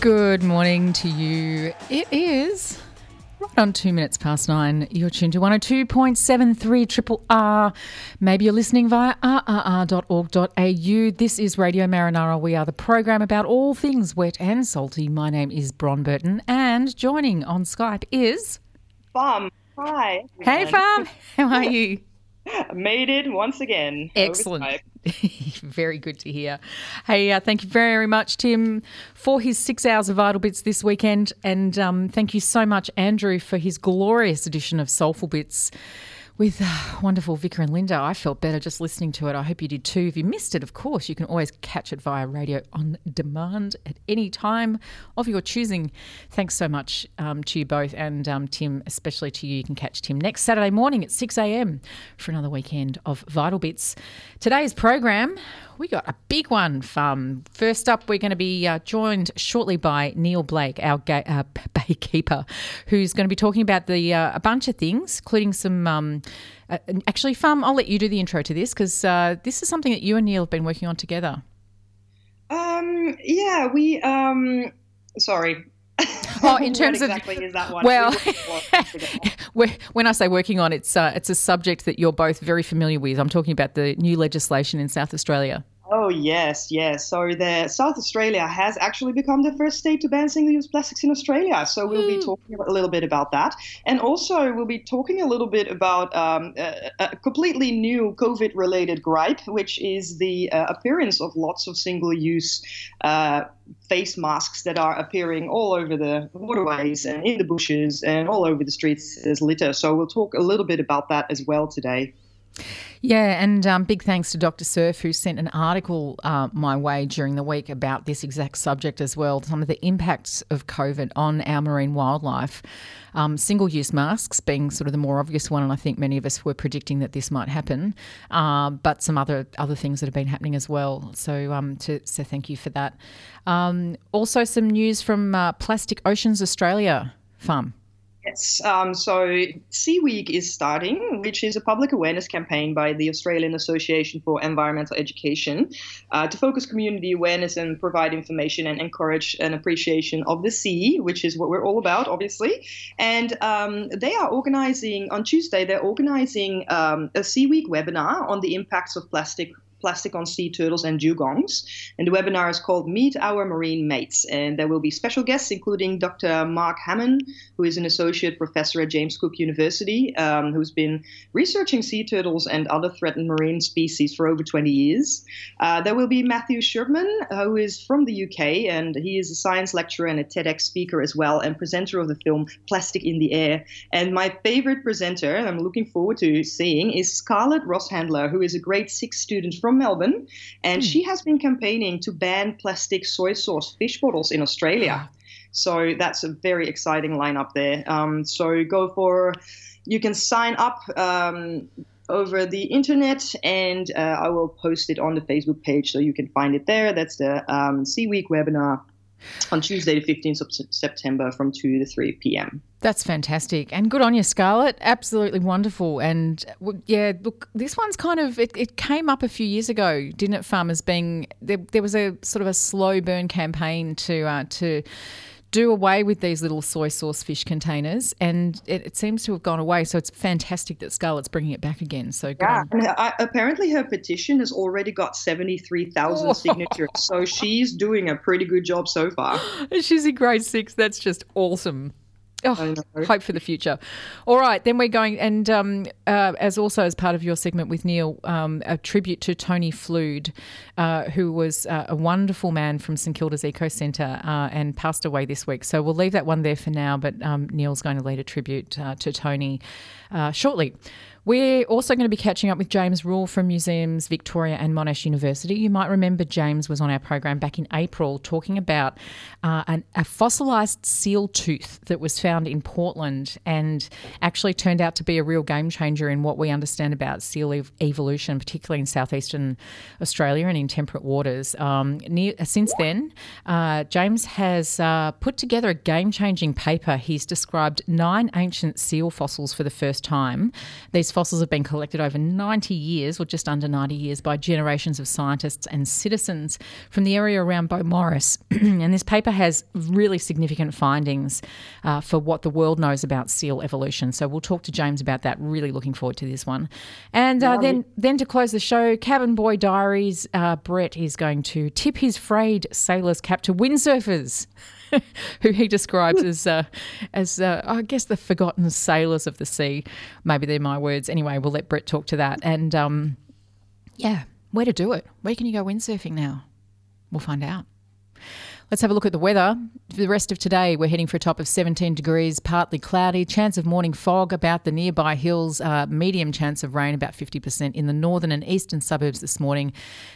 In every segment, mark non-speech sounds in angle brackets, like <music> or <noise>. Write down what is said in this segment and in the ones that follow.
Good morning to you. It is right on two minutes past nine. You're tuned to 102.73 Triple R. Maybe you're listening via rrr.org.au. This is Radio Marinara. We are the program about all things wet and salty. My name is Bron Burton, and joining on Skype is. Fam. Hi. Hey, Fam. How are you? <laughs> Made it once again. Excellent. <laughs> very good to hear. Hey, uh, thank you very much, Tim, for his six hours of Vital Bits this weekend. And um, thank you so much, Andrew, for his glorious edition of Soulful Bits with uh, wonderful Vicar and Linda. I felt better just listening to it. I hope you did too. If you missed it, of course, you can always catch it via radio on demand at any time of your choosing. Thanks so much um, to you both and um, Tim, especially to you. You can catch Tim next Saturday morning at 6 a.m. for another weekend of Vital Bits. Today's program, we got a big one from. First up, we're going to be uh, joined shortly by Neil Blake, our ga- uh, <laughs> baykeeper, who's going to be talking about the uh, a bunch of things, including some. Um, uh, actually, Fam, I'll let you do the intro to this because uh, this is something that you and Neil have been working on together. Um. Yeah. We. Um. Sorry. Oh, in <laughs> terms exactly of is that one? well, <laughs> when I say working on, it's uh, it's a subject that you're both very familiar with. I'm talking about the new legislation in South Australia. Oh yes, yes. So the South Australia has actually become the first state to ban single-use plastics in Australia. So we'll be talking a little bit about that, and also we'll be talking a little bit about um, a, a completely new COVID-related gripe, which is the uh, appearance of lots of single-use. Uh, face masks that are appearing all over the waterways and in the bushes and all over the streets as litter. So we'll talk a little bit about that as well today. Yeah, and um, big thanks to Dr. Surf, who sent an article uh, my way during the week about this exact subject as well some of the impacts of COVID on our marine wildlife. Um, Single use masks being sort of the more obvious one, and I think many of us were predicting that this might happen, uh, but some other, other things that have been happening as well. So, um, to, so thank you for that. Um, also, some news from uh, Plastic Oceans Australia Fam. Yes. Um, so Sea Week is starting, which is a public awareness campaign by the Australian Association for Environmental Education uh, to focus community awareness and provide information and encourage an appreciation of the sea, which is what we're all about, obviously. And um, they are organizing on Tuesday. They're organizing um, a Sea Week webinar on the impacts of plastic plastic on sea turtles and dugongs. And the webinar is called Meet Our Marine Mates. And there will be special guests, including Dr. Mark Hamann, who is an associate professor at James Cook University, um, who's been researching sea turtles and other threatened marine species for over 20 years. Uh, there will be Matthew Sherman, who is from the UK, and he is a science lecturer and a TEDx speaker as well, and presenter of the film Plastic in the Air. And my favorite presenter, I'm looking forward to seeing, is Scarlett Rosshandler, who is a grade six student from Melbourne, and she has been campaigning to ban plastic soy sauce fish bottles in Australia. So that's a very exciting lineup there. Um, so go for, you can sign up. Um, over the internet, and uh, I will post it on the Facebook page so you can find it there. That's the um, Sea Week webinar on Tuesday, the 15th of September from 2 to 3 p.m. That's fantastic. And good on you, Scarlett. Absolutely wonderful. And yeah, look, this one's kind of, it, it came up a few years ago, didn't it, Farmers? Being, there, there was a sort of a slow burn campaign to, uh, to, do away with these little soy sauce fish containers, and it, it seems to have gone away. So it's fantastic that Scarlett's bringing it back again. So Yeah, I, apparently her petition has already got 73,000 signatures, so she's doing a pretty good job so far. <laughs> She's in grade six. That's just awesome. Oh, hope for the future. All right, then we're going, and um, uh, as also as part of your segment with Neil, um, a tribute to Tony Flude, uh, who was uh, a wonderful man from St Kilda's Eco Centre uh, and passed away this week. So we'll leave that one there for now, but um, Neil's going to lead a tribute uh, to Tony uh, shortly. We're also going to be catching up with James Rule from Museums Victoria and Monash University. You might remember James was on our program back in April talking about uh, an, a fossilised seal tooth that was found in Portland and actually turned out to be a real game changer in what we understand about seal ev- evolution, particularly in southeastern Australia and in temperate waters. Um, near, since then, uh, James has uh, put together a game changing paper. He's described nine ancient seal fossils for the first time. These fossils have been collected over 90 years, or just under 90 years, by generations of scientists and citizens from the area around Beaumaris. <clears throat> and this paper has really significant findings uh, for what the world knows about seal evolution. So we'll talk to James about that. Really looking forward to this one. And uh, then, then to close the show, Cabin Boy Diaries, uh, Brett is going to tip his frayed sailor's cap to windsurfers. <laughs> who he describes as, uh, as uh, I guess, the forgotten sailors of the sea. Maybe they're my words. Anyway, we'll let Brett talk to that. And um, yeah, where to do it? Where can you go windsurfing now? We'll find out. Let's have a look at the weather. For the rest of today, we're heading for a top of 17 degrees, partly cloudy, chance of morning fog about the nearby hills, uh, medium chance of rain about 50% in the northern and eastern suburbs this morning,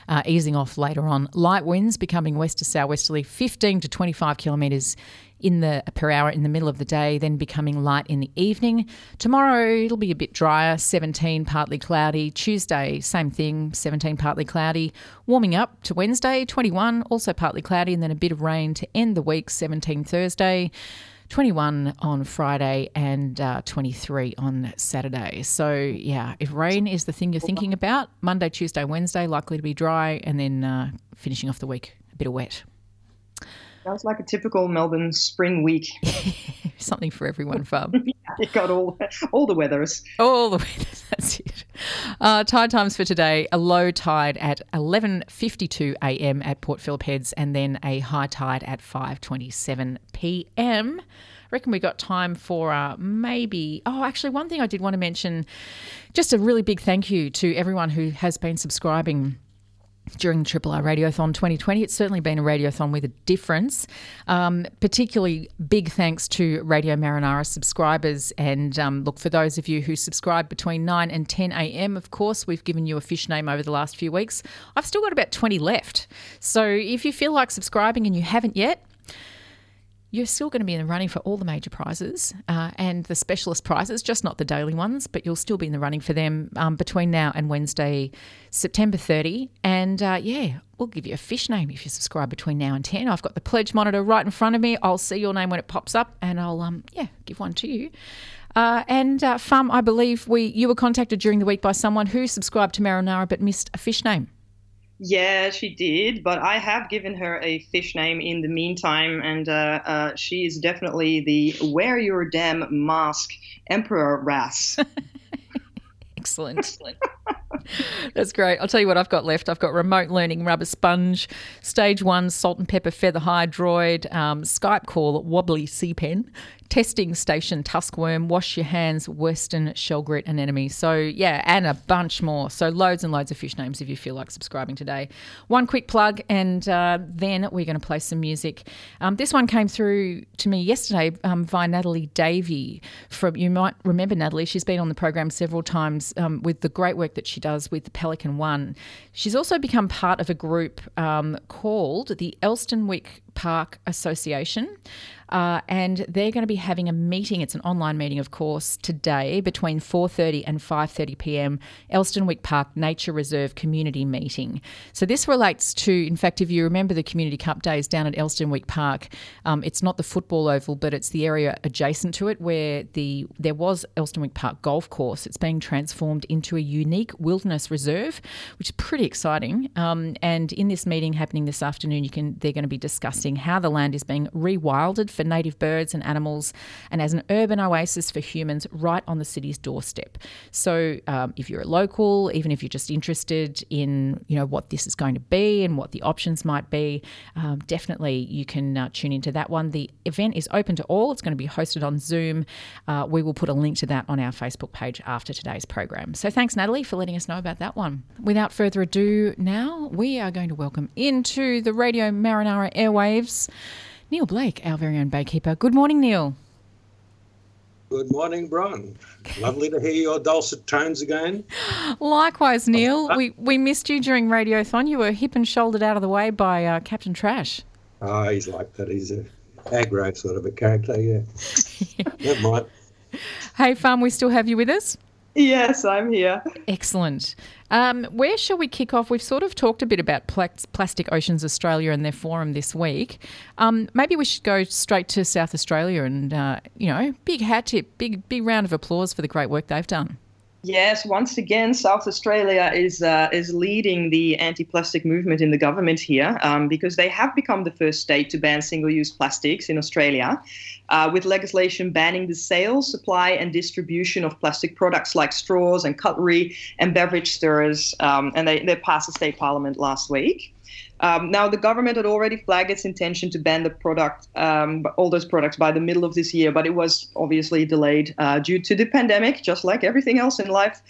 uh, easing off later on. Light winds becoming west to southwesterly, 15 to 25 kilometres in the per hour in the middle of the day, then becoming light in the evening. Tomorrow it'll be a bit drier, 17 partly cloudy. Tuesday, same thing, 17 partly cloudy. Warming up to Wednesday, 21, also partly cloudy, and then a bit of rain to end the week, 17 Thursday. 21 on Friday and uh, 23 on Saturday. So, yeah, if rain is the thing you're thinking about, Monday, Tuesday, Wednesday, likely to be dry, and then uh, finishing off the week, a bit of wet. Sounds like a typical Melbourne spring week. <laughs> Something for everyone, Fab. <laughs> you got all all the weathers. All the weathers. <laughs> That's it. Uh, tide times for today: a low tide at 11:52 a.m. at Port Phillip Heads, and then a high tide at 5:27 p.m. I reckon we got time for uh, maybe. Oh, actually, one thing I did want to mention: just a really big thank you to everyone who has been subscribing during the Triple R Radiothon 2020. It's certainly been a radiothon with a difference. Um, particularly big thanks to Radio Marinara subscribers. And um, look, for those of you who subscribe between 9 and 10 a.m., of course, we've given you a fish name over the last few weeks. I've still got about 20 left. So if you feel like subscribing and you haven't yet, you're still going to be in the running for all the major prizes uh, and the specialist prizes, just not the daily ones, but you'll still be in the running for them um, between now and Wednesday, September 30. And uh, yeah, we'll give you a fish name if you subscribe between now and 10. I've got the pledge monitor right in front of me. I'll see your name when it pops up and I'll, um, yeah, give one to you. Uh, and uh, I believe we you were contacted during the week by someone who subscribed to Marinara but missed a fish name. Yeah, she did, but I have given her a fish name in the meantime, and uh, uh, she is definitely the wear your damn mask Emperor Ras. <laughs> Excellent. That's great. I'll tell you what I've got left. I've got remote learning rubber sponge, stage one salt and pepper feather hydroid, um, Skype call wobbly sea pen, testing station tuskworm, wash your hands, western shell grit anemone. So yeah, and a bunch more. So loads and loads of fish names if you feel like subscribing today. One quick plug, and uh, then we're going to play some music. Um, this one came through to me yesterday um, via Natalie Davey. From you might remember Natalie. She's been on the program several times um, with the great work that she does with the Pelican One. She's also become part of a group um, called the Elsternwick Park Association. Uh, and they're going to be having a meeting. It's an online meeting, of course, today between 4:30 and 5:30 p.m. Elsternwick Park Nature Reserve Community Meeting. So this relates to, in fact, if you remember the Community Cup days down at Elsternwick Park, um, it's not the football oval, but it's the area adjacent to it where the there was Elsternwick Park Golf Course. It's being transformed into a unique wilderness reserve, which is pretty exciting. Um, and in this meeting happening this afternoon, you can they're going to be discussing how the land is being rewilded for native birds and animals and as an urban oasis for humans right on the city's doorstep. So um, if you're a local, even if you're just interested in you know what this is going to be and what the options might be, um, definitely you can uh, tune into that one. The event is open to all. It's going to be hosted on Zoom. Uh, we will put a link to that on our Facebook page after today's program. So thanks, Natalie, for letting us know about that one. Without further ado, now we are going to welcome into the Radio Marinara airwaves. Neil Blake, our very own baykeeper. Good morning, Neil. Good morning, Bron. Lovely to hear your dulcet tones again. <gasps> Likewise, Neil. Uh, uh, we we missed you during Radiothon. You were hip and shouldered out of the way by uh, Captain Trash. Oh, he's like that. He's a aggro sort of a character, yeah. <laughs> Never mind. Hey, Fam, we still have you with us? Yes, I'm here. Excellent. Um, where shall we kick off? We've sort of talked a bit about Plastic Oceans Australia and their forum this week. Um, maybe we should go straight to South Australia and, uh, you know, big hat tip, big big round of applause for the great work they've done. Yes, once again, South Australia is uh, is leading the anti-plastic movement in the government here um, because they have become the first state to ban single-use plastics in Australia, uh, with legislation banning the sale, supply, and distribution of plastic products like straws and cutlery and beverage stirrers. Um, and they they passed the state parliament last week. Um, now, the government had already flagged its intention to ban the product, um, all those products, by the middle of this year, but it was obviously delayed uh, due to the pandemic, just like everything else in life.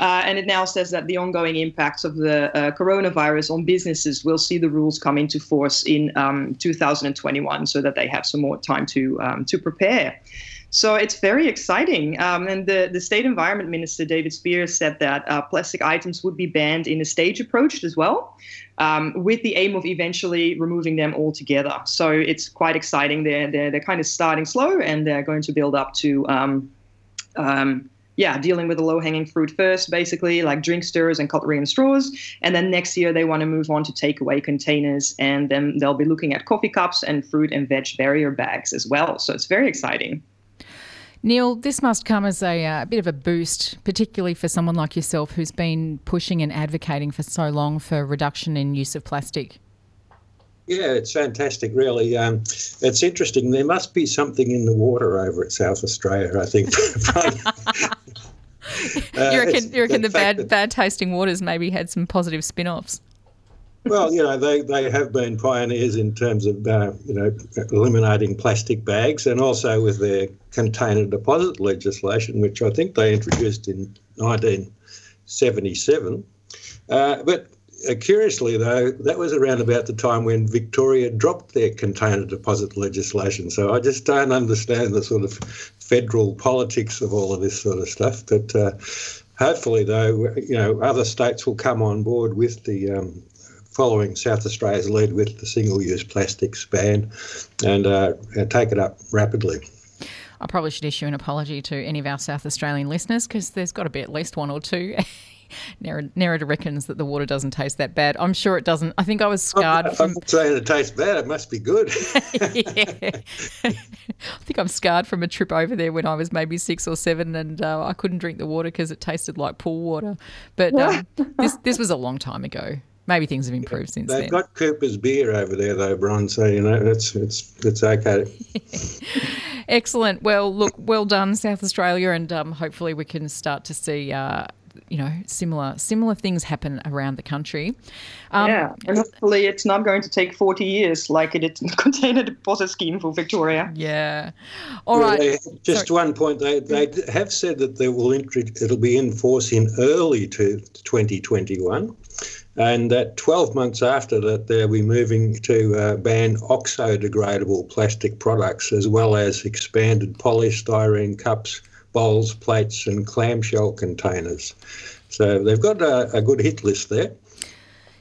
Uh, and it now says that the ongoing impacts of the uh, coronavirus on businesses will see the rules come into force in um, 2021, so that they have some more time to um, to prepare. So it's very exciting. Um, and the, the state environment minister, David Speirs, said that uh, plastic items would be banned in a stage approach as well, um, with the aim of eventually removing them altogether. So it's quite exciting. They're, they're, they're kind of starting slow and they're going to build up to. Um, um yeah, dealing with the low hanging fruit first, basically, like drink stirrers and cutlery and straws. And then next year, they want to move on to takeaway containers. And then they'll be looking at coffee cups and fruit and veg barrier bags as well. So it's very exciting. Neil, this must come as a, uh, bit of a boost, particularly for someone like yourself who's been pushing and advocating for so long for reduction in use of plastic. Yeah, it's fantastic, really. Um, it's interesting. There must be something in the water over at South Australia, I think. <laughs> uh, you reckon, you reckon the, the bad, bad tasting waters maybe had some positive spin offs? Well, you know, they, they have been pioneers in terms of, uh, you know, eliminating plastic bags and also with their container deposit legislation, which I think they introduced in 1977. Uh, but uh, curiously, though, that was around about the time when Victoria dropped their container deposit legislation. So I just don't understand the sort of federal politics of all of this sort of stuff. But uh, hopefully, though, you know, other states will come on board with the um, following South Australia's lead with the single-use plastics ban and, uh, and take it up rapidly. I probably should issue an apology to any of our South Australian listeners because there's got to be at least one or two. <laughs> Nerida reckons that the water doesn't taste that bad. I'm sure it doesn't. I think I was scarred I'm, from. I'm not saying it tastes bad. It must be good. <laughs> <laughs> I think I'm scarred from a trip over there when I was maybe six or seven, and uh, I couldn't drink the water because it tasted like pool water. But um, this this was a long time ago. Maybe things have improved yeah, since they've then. They've got Cooper's beer over there, though, Bron. So you know it's it's it's okay. <laughs> Excellent. Well, look, well done, South Australia, and um, hopefully we can start to see. Uh, you know, similar similar things happen around the country. Um, yeah, and hopefully it's not going to take 40 years like it did in the <laughs> container deposit scheme for Victoria. Yeah. All well, right. They, just Sorry. one point. They, they have said that they will it'll be in force in early to 2021 and that 12 months after that, they'll be moving to uh, ban oxo-degradable plastic products as well as expanded polystyrene cups, bowls, plates, and clamshell containers. So they've got a, a good hit list there.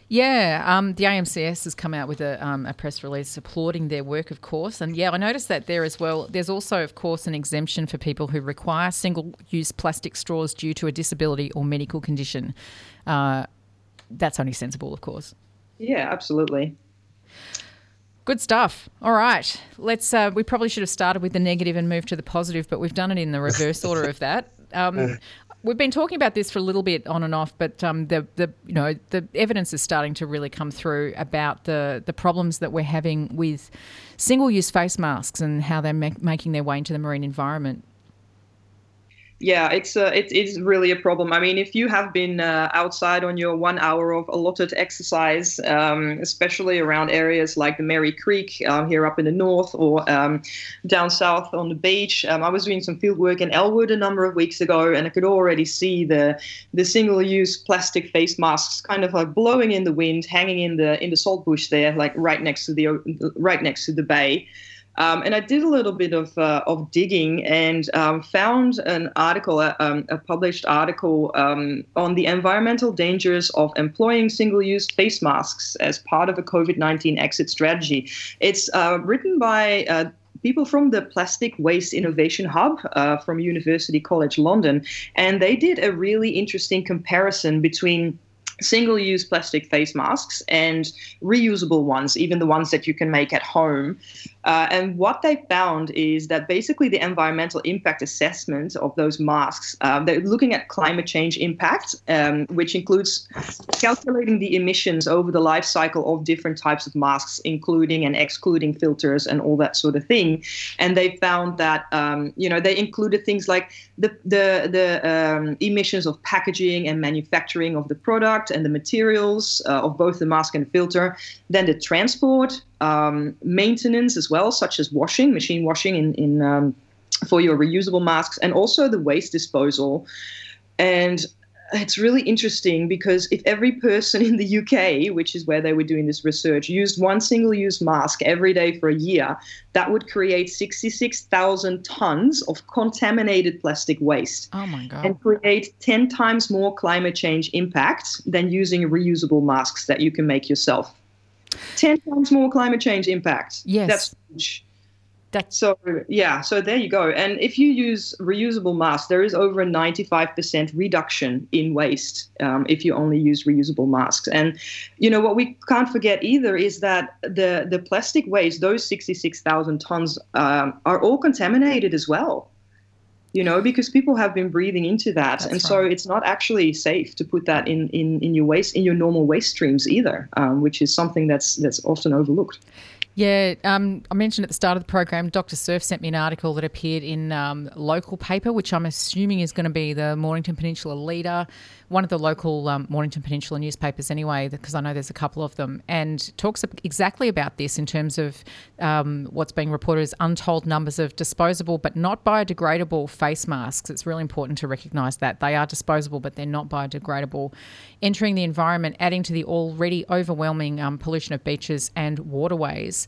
Yeah, um, the AMCS has come out with a, um, a, press release applauding their work, of course. And yeah, I noticed that there as well. There's also, of course, an exemption for people who require single use plastic straws due to a disability or medical condition. Uh, that's only sensible, of course. Yeah, absolutely. Good stuff. All right, let's. Uh, we probably should have started with the negative and moved to the positive, but we've done it in the reverse order of that. Um, <laughs> we've been talking about this for a little bit on and off, but um, the the you know the evidence is starting to really come through about the the problems that we're having with single use face masks and how they're ma- making their way into the marine environment yeah, it's uh, it is really a problem. I mean, if you have been uh, outside on your one hour of allotted exercise, um, especially around areas like the Merri Creek uh, here up in the north or um, down south on the beach, um, I was doing some field work in Elwood a number of weeks ago, and I could already see the the single-use plastic face masks kind of like blowing in the wind, hanging in the in the salt bush there, like right next to the right next to the bay. Um, and I did a little bit of, uh, of digging and um, found an article, uh, um, a published article um, on the environmental dangers of employing single use face masks as part of a COVID 19 exit strategy. It's uh, written by uh, people from the Plastic Waste Innovation Hub uh, from University College London, and they did a really interesting comparison between single use plastic face masks and reusable ones, even the ones that you can make at home. Uh, and what they found is that basically the environmental impact assessment of those masks, um, they're looking at climate change impact, um, which includes calculating the emissions over the life cycle of different types of masks, including and excluding filters and all that sort of thing. And they found that, um, you know, they included things like the, the, the um, emissions of packaging and manufacturing of the product and the materials uh, of both the mask and filter, then the transport, um, maintenance as well, such as washing, machine washing in, in um, for your reusable masks, and also the waste disposal. And it's really interesting because if every person <laughs> in the UK, which is where they were doing this research, used one single use mask every day for a year, that would create 66,000 tons of contaminated plastic waste. Oh my God. And create 10 times more climate change impact than using reusable masks that you can make yourself. 10 times more climate change impact. Yes. That's huge. That's so yeah, so there you go. And if you use reusable masks, there is over a 95% reduction in waste um, if you only use reusable masks. And you know what we can't forget either is that the the plastic waste, those 66,000 tons, um, are all contaminated as well you know, because people have been breathing into that, That's and so it's not actually safe to put that in in in your waste in your normal waste streams either, um, which is something that's that's often overlooked. Yeah, um, I mentioned at the start of the program, Dr. Surf sent me an article that appeared in um, local paper, which I'm assuming is going to be the Mornington Peninsula Leader, one of the local um, Mornington Peninsula newspapers anyway, because I know there's a couple of them, and talks exactly about this in terms of um, what's being reported as untold numbers of disposable but not biodegradable face masks. It's really important to recognise that they are disposable but they're not biodegradable, entering the environment, adding to the already overwhelming um, pollution of beaches and waterways.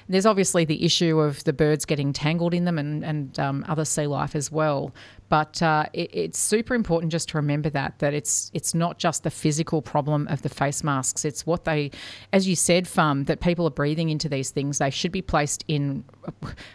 There's obviously the issue of the birds getting tangled in them and, and um, other sea life as well. But uh, it, it's super important just to remember that that it's it's not just the physical problem of the face masks. It's what they, as you said, Fam, that people are breathing into these things. They should be placed in.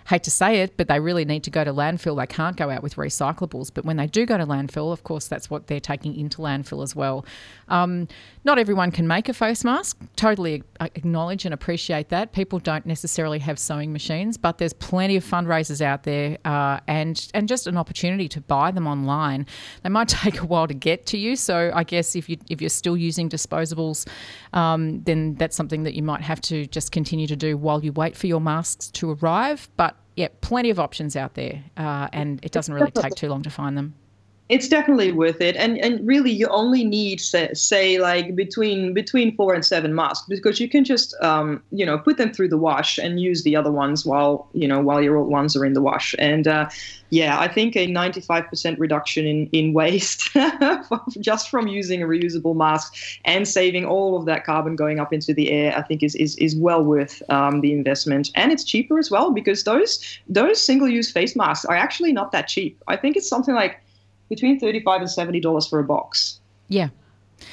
Hate to say it, but they really need to go to landfill. They can't go out with recyclables. But when they do go to landfill, of course, that's what they're taking into landfill as well. Um, not everyone can make a face mask. Totally acknowledge and appreciate that. People don't necessarily have sewing machines, but there's plenty of fundraisers out there, uh, and and just an opportunity to buy them online. They might <laughs> take a while to get to you, so I guess if you if you're still using disposables, um, then that's something that you might have to just continue to do while you wait for your masks to arrive. But yeah, plenty of options out there, uh, and it doesn't really take too long to find them it's definitely worth it. And and really you only need say, say like between between four and seven masks because you can just um, you know put them through the wash and use the other ones while you know while your old ones are in the wash. And uh, yeah i think a 95% reduction in in waste <laughs> just from using a reusable mask and saving all of that carbon going up into the air i think is is, is well worth um, the investment. And it's cheaper as well because those those single use face masks are actually not that cheap. I think it's something like between thirty-five and seventy dollars for a box. Yeah.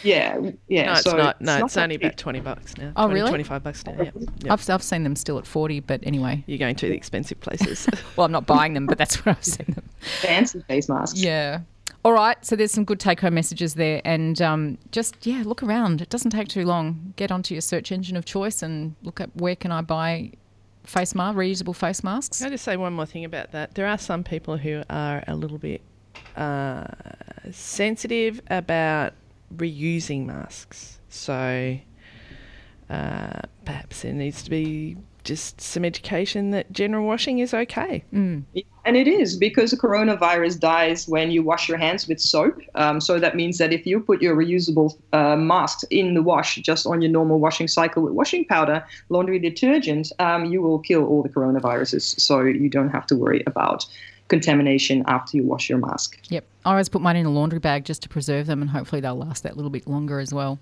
Yeah, yeah. No, it's so not. No, not it's that only cheap. about twenty bucks now. Oh, 20, really? Twenty-five bucks now. Yeah. <laughs> Yep. I've, I've seen them still at 40, but anyway. You're going to the expensive places. <laughs> Well, I'm not buying them, but that's where I've seen them. fancy face masks. Yeah. All right. So there's some good take home messages there. And um, just, yeah, look around. It doesn't take too long. Get onto your search engine of choice and look at where can I buy face mask, reusable face masks. Can I just say one more thing about that? There are some people who are a little bit uh, sensitive about reusing masks. So uh, perhaps there needs to be just some education that general washing is okay. Mm. And it is because the coronavirus dies when you wash your hands with soap. Um, so that means that if you put your reusable uh, masks in the wash, just on your normal washing cycle with washing powder, laundry detergent, um, you will kill all the coronaviruses. So you don't have to worry about contamination after you wash your mask. Yep. I always put mine in a laundry bag just to preserve them and hopefully they'll last that little bit longer as well.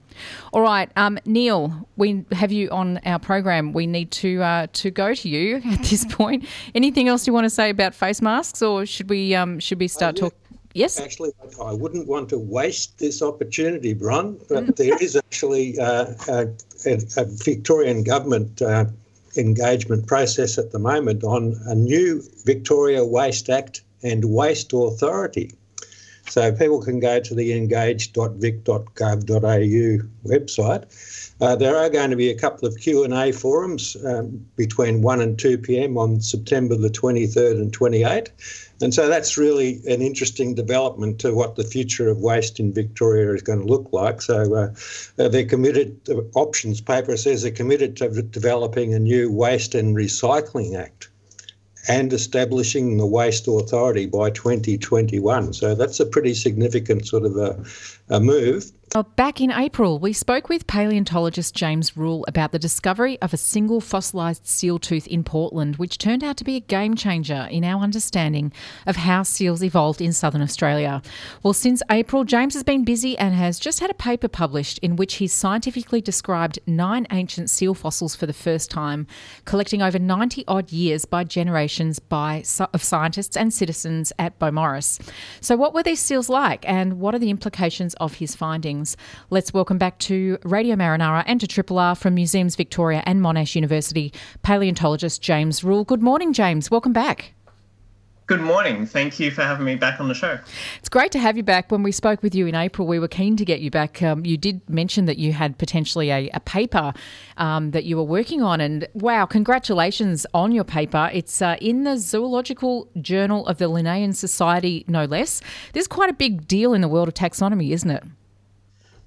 All right, um, Neil, we have you on our program. We need to uh, to go to you <laughs> at this <laughs> point. Anything else you want to say about face masks or should we um, should we start uh, yeah. talking? Yes. Actually, I wouldn't want to waste this opportunity, Bron, but there is <laughs> actually uh, a, a, Victorian government uh, engagement process at the moment on a new Victoria Waste Act and Waste Authority. So people can go to the engage.vic.gov.au website. Uh, there are going to be a couple of Q&A forums um, between 1 and 2 p.m. on September the 23rd and 28th. And so that's really an interesting development to what the future of waste in Victoria is going to look like. So uh, uh they're committed, the options paper says they're committed to developing a new Waste and Recycling Act and establishing the Waste Authority by 2021. So that's a pretty significant sort of a, a move. Oh, back in April, we spoke with paleontologist James Rule about the discovery of a single fossilised seal tooth in Portland, which turned out to be a game changer in our understanding of how seals evolved in southern Australia. Well, since April, James has been busy and has just had a paper published in which he scientifically described nine ancient seal fossils for the first time, collecting over 90 odd years by generations by, of scientists and citizens at Beaumaris. So, what were these seals like, and what are the implications of his findings? Things. Let's welcome back to Radio Marinara and to Triple R from Museums Victoria and Monash University, paleontologist James Rule. Good morning, James. Welcome back. Good morning. Thank you for having me back on the show. It's great to have you back. When we spoke with you in April, we were keen to get you back. Um, you did mention that you had potentially a, a paper um, that you were working on. And wow, congratulations on your paper. It's uh, in the Zoological Journal of the Linnean Society, no less. This is quite a big deal in the world of taxonomy, isn't it?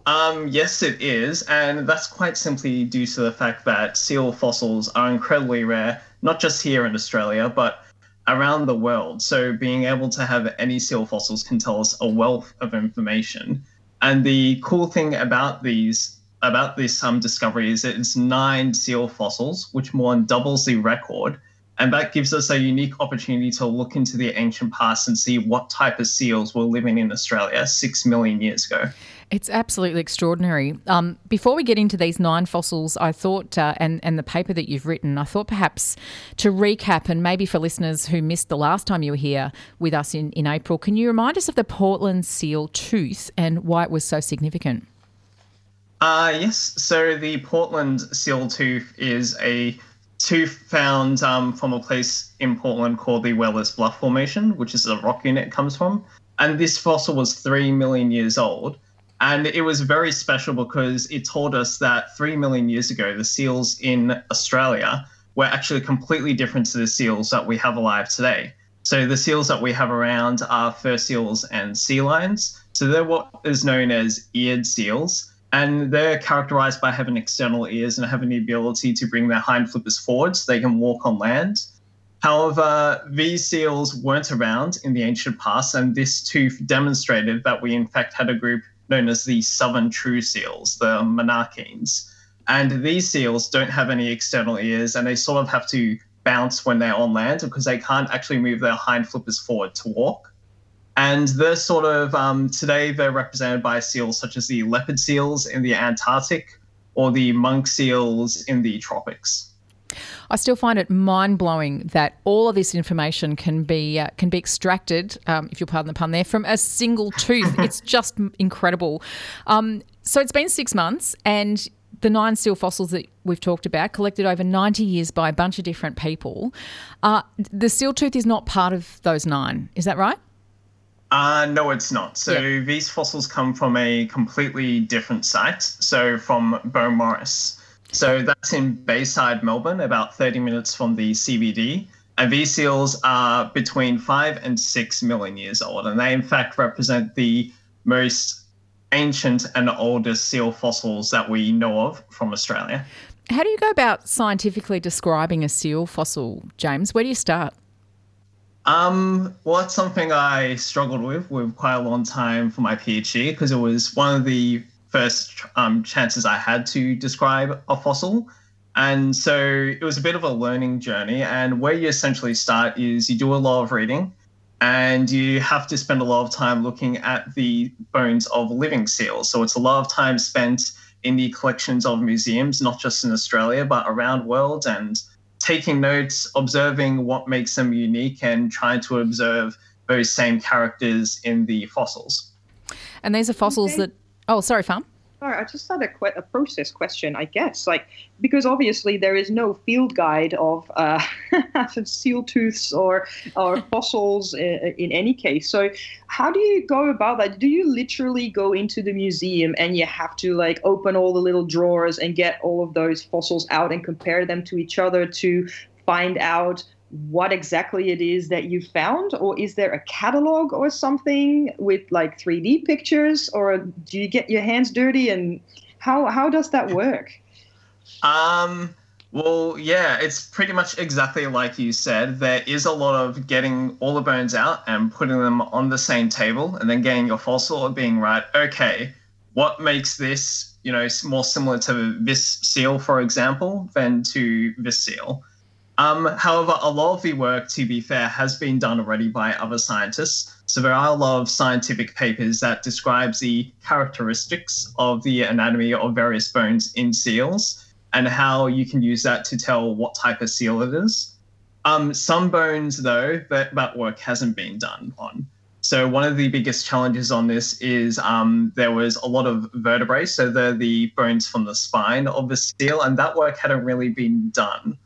Um, yes, it is, and that's quite simply due to the fact that seal fossils are incredibly rare, not just here in Australia, but around the world. So being able to have any seal fossils can tell us a wealth of information. And the cool thing about these about this um, discovery is it's nine seal fossils, which more than doubles the record. And that gives us a unique opportunity to look into the ancient past and see what type of seals were living in Australia six million years ago. It's absolutely extraordinary. Um, before we get into these nine fossils, I thought, uh, and, and the paper that you've written, I thought perhaps to recap, and maybe for listeners who missed the last time you were here with us in, in April, can you remind us of the Portland seal tooth and why it was so significant? Uh, yes. So the Portland seal tooth is a tooth found um, from a place in Portland called the Whalers Bluff Formation, which is a rock unit it comes from. And this fossil was three million years old. And it was very special because it told us that three million years ago, the seals in Australia were actually completely different to the seals that we have alive today. So the seals that we have around are fur seals and sea lions. So they're what is known as eared seals. And they're characterized by having external ears and having the ability to bring their hind flippers forward so they can walk on land. However, these seals weren't around in the ancient past, and this tooth demonstrated that we, in fact, had a group known as the southern true seals, the monachines. And these seals don't have any external ears and they sort of have to bounce when they're on land because they can't actually move their hind flippers forward to walk. And they're sort of, um, today, they're represented by seals such as the leopard seals in the Antarctic or the monk seals in the tropics. I still find it mind blowing that all of this information can be uh, can be extracted, um, if you'll pardon the pun there, from a single tooth. <laughs> it's just incredible. Um, so it's been six months, and the nine seal fossils that we've talked about, collected over 90 years by a bunch of different people. Uh, the seal tooth is not part of those nine. Is that right? Uh, no, it's not. So yep. these fossils come from a completely different site. So from Beaumaris. So that's in Bayside, Melbourne, about 30 minutes from the CBD. And these seals are between five and six million years old. And they, in fact, represent the most ancient and oldest seal fossils that we know of from Australia. How do you go about scientifically describing a seal fossil, James? Where do you start? Um, well, that's something I struggled with with quite a long time for my PhD because it was one of the first um, chances I had to describe a fossil. And so it was a bit of a learning journey. And where you essentially start is you do a lot of reading and you have to spend a lot of time looking at the bones of living seals. So it's a lot of time spent in the collections of museums, not just in Australia, but around the world and taking notes, observing what makes them unique and trying to observe those same characters in the fossils. And these are fossils Okay. that. Oh, sorry, fam. Sorry, I just had a, que- a process question, I guess. Like, because obviously there is no field guide of uh, <laughs> of seal tooths or or <laughs> fossils in, in any case. So, how do you go about that? Do you literally go into the museum and you have to like open all the little drawers and get all of those fossils out and compare them to each other to find out what exactly it is that you found or is there a catalog or something with like 3d pictures or do you get your hands dirty and how how does that work <laughs> Um, well, yeah, it's pretty much exactly like you said. There is a lot of getting all the bones out and putting them on the same table, and then getting your fossil and being right. Okay, what makes this, you know, more similar to this seal, for example, than to this seal? Um, however, a lot of the work, to be fair, has been done already by other scientists. So there are a lot of scientific papers that describes the characteristics of the anatomy of various bones in seals and how you can use that to tell what type of seal it is. Um, some bones, though, that, that work hasn't been done on. So one of the biggest challenges on this is um, there was a lot of vertebrae, so they're the bones from the spine of the seal, and that work hadn't really been done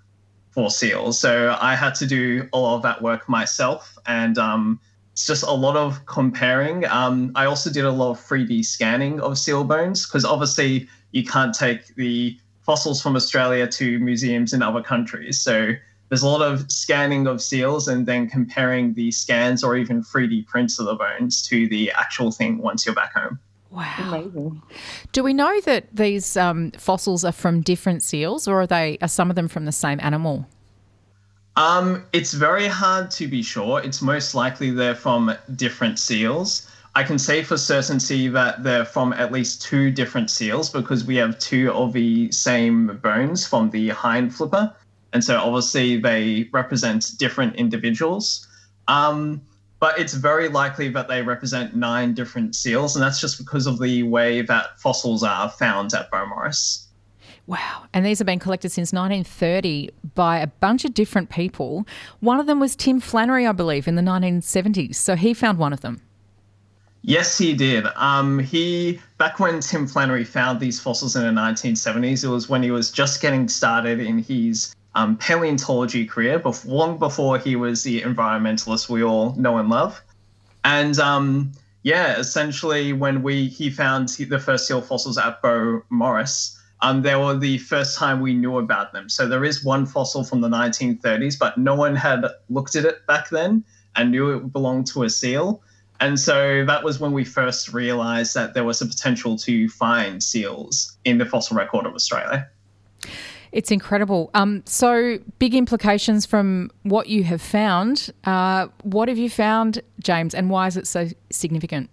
for seals. So I had to do a lot of that work myself, and um, it's just a lot of comparing. Um, I also did a lot of 3D scanning of seal bones because obviously you can't take the fossils from Australia to museums in other countries. So there's a lot of scanning of seals and then comparing the scans or even 3D prints of the bones to the actual thing once you're back home. Wow. amazing Do we know that these um, fossils are from different seals, or are they are some of them from the same animal? Um, it's very hard to be sure. It's most likely they're from different seals. I can say for certainty that they're from at least two different seals because we have two of the same bones from the hind flipper. And so obviously they represent different individuals. Um, but it's very likely that they represent nine different seals, and that's just because of the way that fossils are found at Beaumaris. Wow. And these have been collected since 1930 by a bunch of different people. One of them was Tim Flannery, I believe, in the 1970s. So he found one of them. Yes, he did. Um, he back when Tim Flannery found these fossils in the 1970s, it was when he was just getting started in his um, paleontology career, bef- long before he was the environmentalist we all know and love. And um, yeah, essentially, when we he found the first seal fossils at Beaumaris, um, they were the first time we knew about them. So there is one fossil from the 1930s, but no one had looked at it back then and knew it belonged to a seal. And so that was when we first realized that there was a potential to find seals in the fossil record of Australia. It's incredible. Um, so, big implications from what you have found. Uh, what have you found, James, and why is it so significant?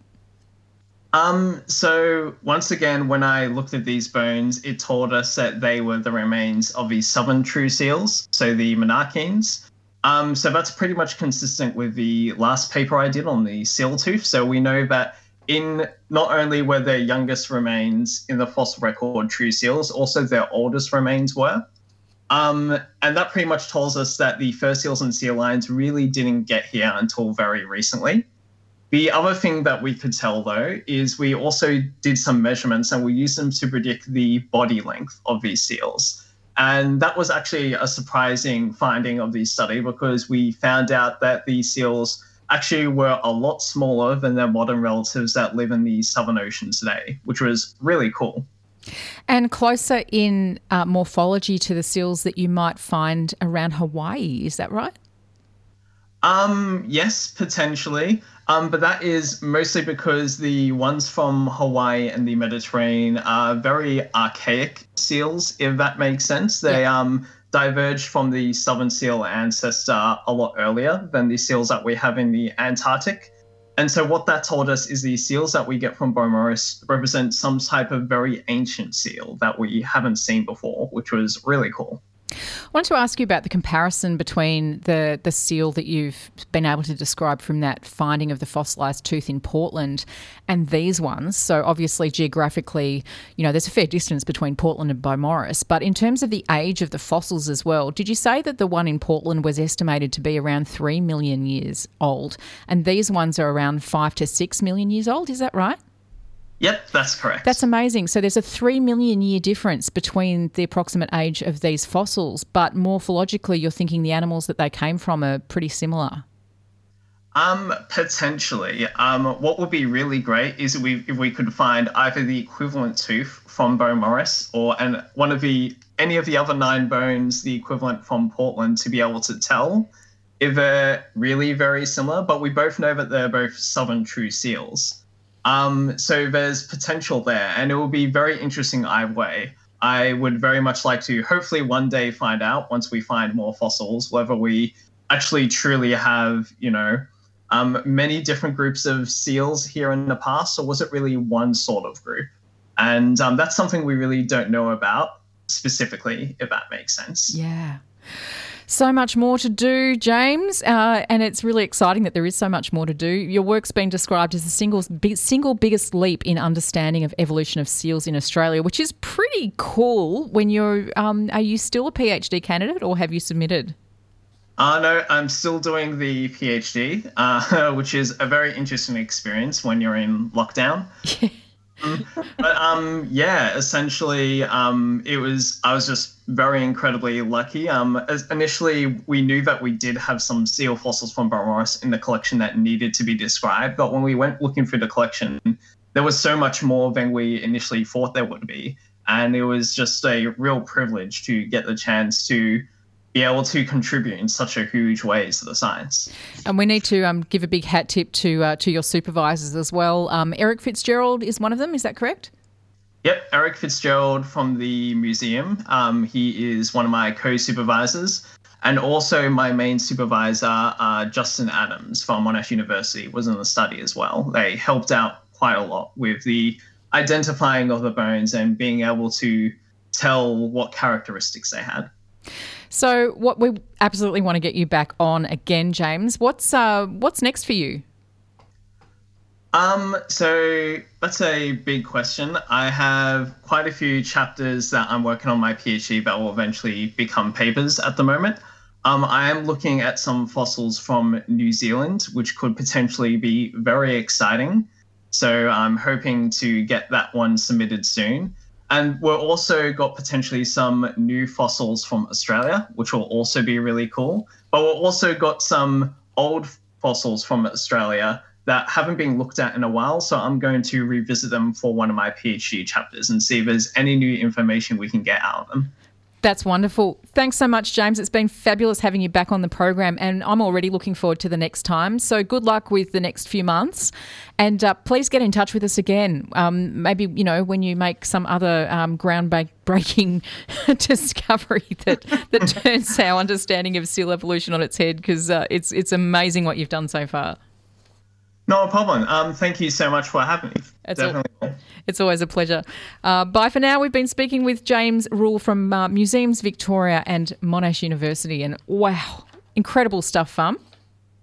Um, so once again, when I looked at these bones, it told us that they were the remains of the southern true seals, so the monachines. Um, so that's pretty much consistent with the last paper I did on the seal tooth. So we know that in not only were their youngest remains in the fossil record true seals, also their oldest remains were. Um, and that pretty much tells us that the fur seals and sea lions really didn't get here until very recently. The other thing that we could tell, though, is we also did some measurements and we used them to predict the body length of these seals. And that was actually a surprising finding of the study because we found out that these seals actually were a lot smaller than their modern relatives that live in the Southern Ocean today, which was really cool. And closer in uh, morphology to the seals that you might find around Hawaii, is that right? Um, yes, potentially. Um, but that is mostly because the ones from Hawaii and the Mediterranean are very archaic seals, if that makes sense. They Yeah. um diverged from the southern seal ancestor a lot earlier than the seals that we have in the Antarctic. And so what that told us is the seals that we get from Beaumaris represent some type of very ancient seal that we haven't seen before, which was really cool. I wanted to ask you about the comparison between the, the seal that you've been able to describe from that finding of the fossilised tooth in Portland and these ones. So, obviously, geographically, you know, there's a fair distance between Portland and Beaumaris. But in terms of the age of the fossils as well, did you say that the one in Portland was estimated to be around 3 million years old? And these ones are around 5 to 6 million years old? Is that right? Yep, that's correct. That's amazing. So there's a three million year difference between the approximate age of these fossils, but morphologically, you're thinking the animals that they came from are pretty similar. Um, potentially. Um, what would be really great is if we if we could find either the equivalent tooth from Beaumaris or and one of the any of the other nine bones, the equivalent from Portland, to be able to tell if they're really very similar. But we both know that they're both southern true seals. Um, so there's potential there, and it will be very interesting either way. I would very much like to hopefully one day find out once we find more fossils whether we actually truly have, you know, um, many different groups of seals here in the past, or was it really one sort of group? And um, that's something we really don't know about specifically, if that makes sense. Yeah. So much more to do, James, uh, and it's really exciting that there is so much more to do. Your work's been described as the single, single biggest leap in understanding of evolution of seals in Australia, which is pretty cool. When you're, um, are you still a PhD candidate, or have you submitted? Uh, no, I'm still doing the PhD, uh, <laughs> which is a very interesting experience when you're in lockdown. <laughs> but um, yeah, essentially, um, it was I was just very incredibly lucky. Um, initially, we knew that we did have some seal fossils from Beaumaris in the collection that needed to be described, but when we went looking through the collection, there was so much more than we initially thought there would be, and it was just a real privilege to get the chance to be able to contribute in such a huge way to the science. And we need to um, give a big hat tip to uh, to your supervisors as well. Um, Erich Fitzgerald is one of them. Is that correct? Yep, Erich Fitzgerald from the museum. Um, he is one of my co-supervisors, and also my main supervisor, uh, Justin Adams from Monash University, was in the study as well. They helped out quite a lot with the identifying of the bones and being able to tell what characteristics they had. So, what we absolutely want to get you back on again, James. What's uh, what's next for you? Um, so that's a big question. I have quite a few chapters that I'm working on my PhD that will eventually become papers at the moment. Um, I am looking at some fossils from New Zealand, which could potentially be very exciting. So I'm hoping to get that one submitted soon. And we've also got potentially some new fossils from Australia, which will also be really cool. But we've also got some old fossils from Australia that haven't been looked at in a while. So I'm going to revisit them for one of my PhD chapters and see if there's any new information we can get out of them. That's wonderful. Thanks so much, James. It's been fabulous having you back on the program, and I'm already looking forward to the next time. So, good luck with the next few months, and uh, please get in touch with us again. Um, maybe you know when you make some other um, groundbreaking <laughs> discovery that that turns our understanding of seal evolution on its head, because uh, it's it's amazing what you've done so far. No problem. Um, thank you so much for having me. It's Definitely. A, it's always a pleasure. Uh, bye for now. We've been speaking with James Rule from uh, Museums Victoria and Monash University. And wow, incredible stuff, fam.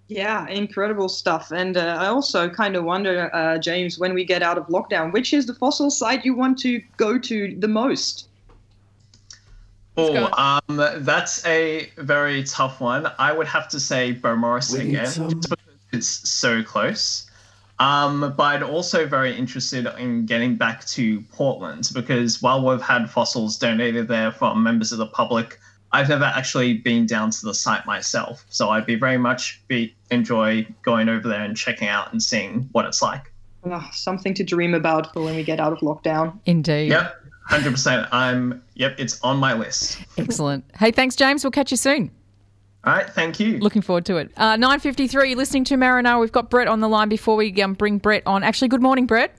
Yeah, incredible stuff. And uh, I also kind of wonder, uh, James, when we get out of lockdown, which is the fossil site you want to go to the most? Oh, um, that's a very tough one. I would have to say Beaumaris again, just because it's so close. Um, but I'm also very interested in getting back to Portland because while we've had fossils donated there from members of the public, I've never actually been down to the site myself. So I'd be very much be enjoy going over there and checking out and seeing what it's like. Oh, something to dream about for when we get out of lockdown. Indeed. Yep, hundred percent. I'm. Yep, it's on my list. Excellent. Hey, thanks, James. We'll catch you soon. All right, thank you. Looking forward to it. Uh, 9.53, listening to Marinara. We've got Brett on the line before we um, bring Brett on. Actually, good morning, Brett.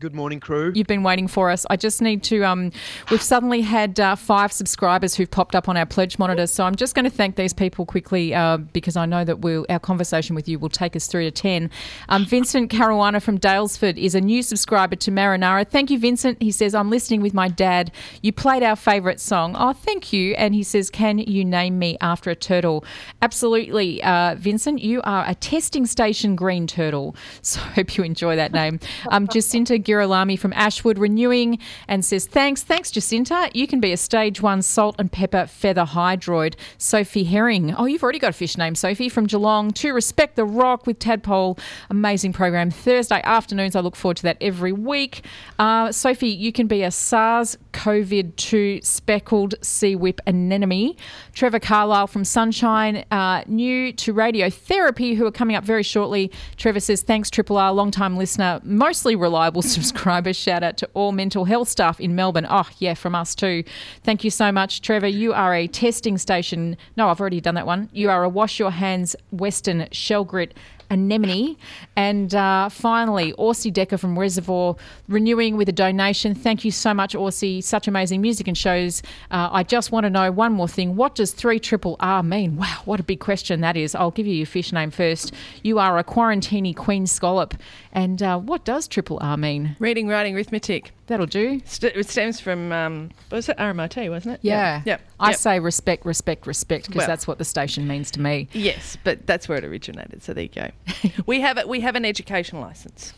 Good morning, crew. You've been waiting for us. I just need to. Um, we've suddenly had uh, five subscribers who've popped up on our pledge monitor, so I'm just going to thank these people quickly uh, because I know that we'll, our conversation with you will take us through to ten. Um, Vincent Caruana from Daylesford is a new subscriber to Marinara. Thank you, Vincent. He says I'm listening with my dad. You played our favourite song. Oh, thank you. And he says, can you name me after a turtle? Absolutely, uh, Vincent. You are a testing station green turtle. <laughs> So I hope you enjoy that name. Um, Jacinta Girolami from Ashwood Renewing and says, Thanks, thanks, Jacinta. You can be a stage one salt and pepper feather hydroid. Sophie Herring. Oh, you've already got a fish name, Sophie, from Geelong. To Respect the Rock with Tadpole. Amazing program. Thursday afternoons. I look forward to that every week. Uh, Sophie, you can be a SARS CoV 2 speckled sea whip anemone. Trevor Carlisle from Sunshine, uh, new to radiotherapy, who are coming up very shortly. Trevor says, Thanks, Triple R, long time listener, mostly reliable <laughs> subscriber. Shout out to all mental health staff in Melbourne. Oh, yeah, from us too. Thank you so much, Trevor. You are a testing station. No, I've already done that one. You are a wash your hands Western shell grit anemone. And uh, finally, Orsi Decker from Reservoir renewing with a donation. Thank you so much, Orsi. Such amazing music and shows. Uh, I just want to know one more thing. What does 3 triple R mean? Wow, what a big question that is. I'll give you your fish name first. You are a quarantini queen scallop. And uh, what does triple R mean? Reading, writing, arithmetic. That'll do. St- it stems from, um, was it RMIT, wasn't it? Yeah. Yep. I Yep. say respect, respect, respect because Well- that's what the station means to me. Yes, but that's where it originated. So there you go. <laughs> we have it. We have an education license,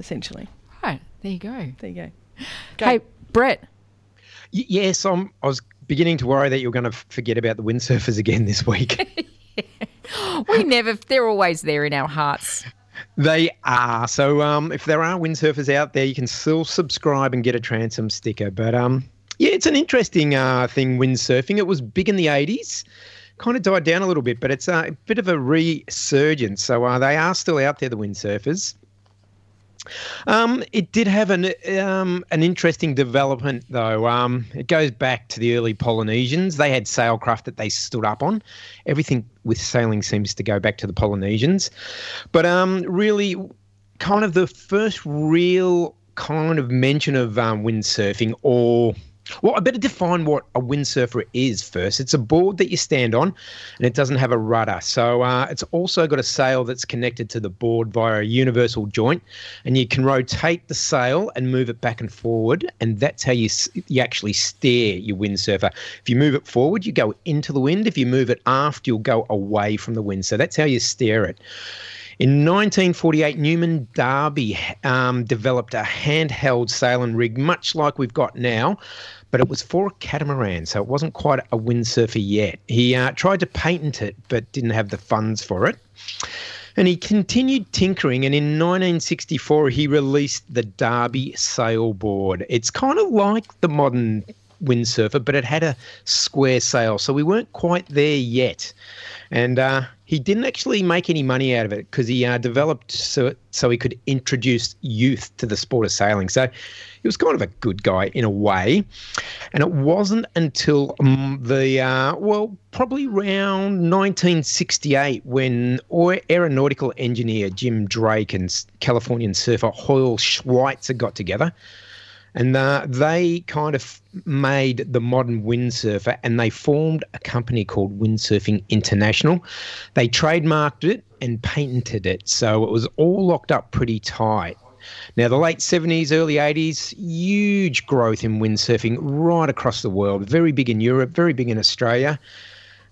essentially. Right, there you go. There you go. Go. Hey, Brett. Y- yes, I'm, I was beginning to worry that you were going to forget about the windsurfers again this week. <laughs> We never, they're always there in our hearts. They are. So um, if there are windsurfers out there, you can still subscribe and get a transom sticker. But um, yeah, it's an interesting uh, thing, windsurfing. It was big in the 80s. Kind of died down a little bit, but it's uh, a bit of a resurgence. So uh, they are still out there, the windsurfers. Um, it did have an um, an interesting development though. Um, it goes back to the early Polynesians. They had sailcraft that they stood up on. Everything with sailing seems to go back to the Polynesians, but um, really, kind of the first real kind of mention of um, windsurfing or well, I better define what a windsurfer is first. It's a board that you stand on, and it doesn't have a rudder. So uh, it's also got a sail that's connected to the board via a universal joint, and you can rotate the sail and move it back and forward, and that's how you you actually steer your windsurfer. If you move it forward, you go into the wind. If you move it aft, you'll go away from the wind. So that's how you steer it. In 1948, Newman Darby um, developed a handheld sailing rig, much like we've got now, but it was for a catamaran, so it wasn't quite a windsurfer yet. He uh, tried to patent it, but didn't have the funds for it. And he continued tinkering, and in 1964, he released the Darby sailboard. It's kind of like the modern windsurfer, but it had a square sail, so we weren't quite there yet. And uh, he didn't actually make any money out of it because he uh, developed so so he could introduce youth to the sport of sailing. So he was kind of a good guy in a way. And it wasn't until um, the uh, well, probably around 1968 when aeronautical engineer Jim Drake and Californian surfer Hoyle Schweitzer got together and uh, they kind of made the modern windsurfer and they formed a company called Windsurfing International. They trademarked it and patented it, so it was all locked up pretty tight. Now, the late 70s, early 80s, huge growth in windsurfing right across the world. Very big in Europe, very big in Australia.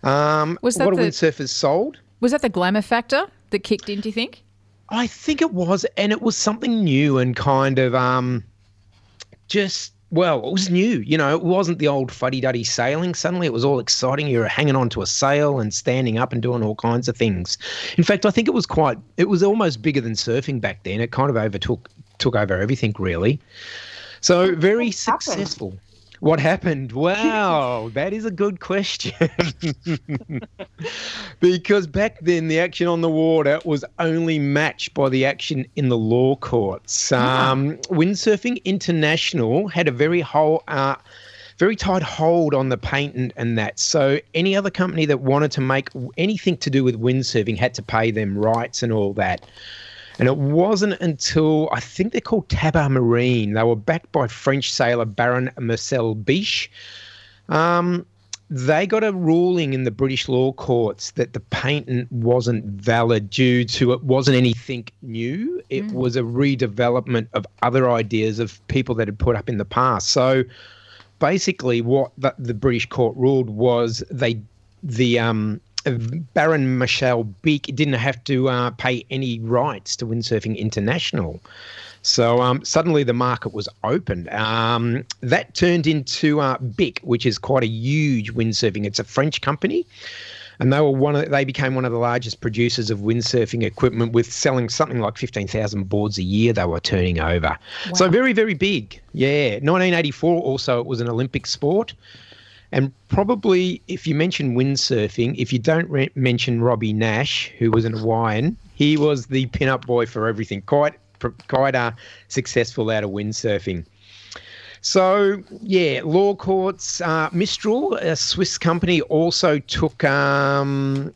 Um, Was that what are the- windsurfers sold? Was that the glamour factor that kicked in, do you think? I think it was, and it was something new and kind of um, just well, it was new. You know, it wasn't the old fuddy-duddy sailing. Suddenly, it was all exciting. You were hanging onto a sail and standing up and doing all kinds of things. In fact, I think it was quite. It was almost bigger than surfing back then. It kind of overtook took over everything really. So very successful. What happened? Wow, that is a good question. <laughs> because back then the action on the water was only matched by the action in the law courts. Um, Windsurfing International had a very whole, uh, very tight hold on the patent and that. So any other company that wanted to make anything to do with windsurfing had to pay them rights and all that. And it wasn't until I think they're called Tabur Marine. They were backed by French sailor Baron Marcel Bich. Um, they got a ruling in the British law courts that the patent wasn't valid due to it wasn't anything new. It mm. was a redevelopment of other ideas of people that had put up in the past. So basically, what the, the British court ruled was they the um, Baron Michel Bich didn't have to uh, pay any rights to Windsurfing International. So um, suddenly the market was opened. Um, that turned into uh, BIC, which is quite a huge windsurfing. It's a French company, and they were one. Of, they became one of the largest producers of windsurfing equipment, with selling something like fifteen thousand boards a year. They were turning over. Wow. So very, very big. Yeah, 1984. Also, it was an Olympic sport. And probably, if you mention windsurfing, if you don't re- mention Robby Naish, who was an Hawaiian, he was the pin-up boy for everything. Quite quite uh, successful out of windsurfing. So, yeah, law courts. Uh, Mistral, a Swiss company, also took um,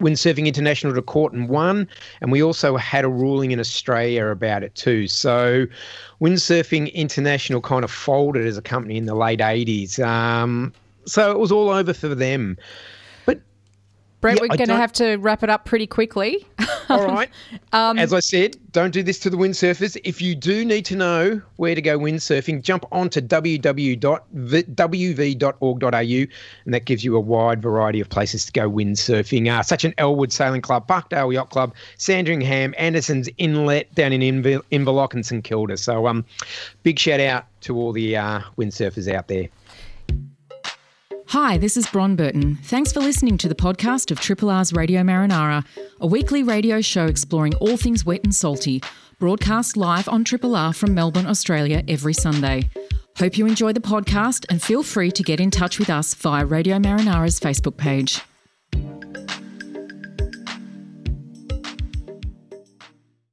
Windsurfing International to court and won. And we also had a ruling in Australia about it too. So, Windsurfing International kind of folded as a company in the late 80s. Um, so, it was all over for them. Brett, yeah, we're going to have to wrap it up pretty quickly. <laughs> All right. <laughs> um, As I said, don't do this to the windsurfers. If you do need to know where to go windsurfing, jump onto www.wv.org.au and that gives you a wide variety of places to go windsurfing, uh, such an Elwood Sailing Club, Parkdale Yacht Club, Sandringham, Anderson's Inlet down in Inver- Inverloch and St Kilda. So um, big shout out to all the uh, windsurfers out there. Hi, this is Bron Burton. Thanks for listening to the podcast of Triple R's Radio Marinara, a weekly radio show exploring all things wet and salty, broadcast live on Triple R from Melbourne, Australia every Sunday. Hope you enjoy the podcast and feel free to get in touch with us via Radio Marinara's Facebook page.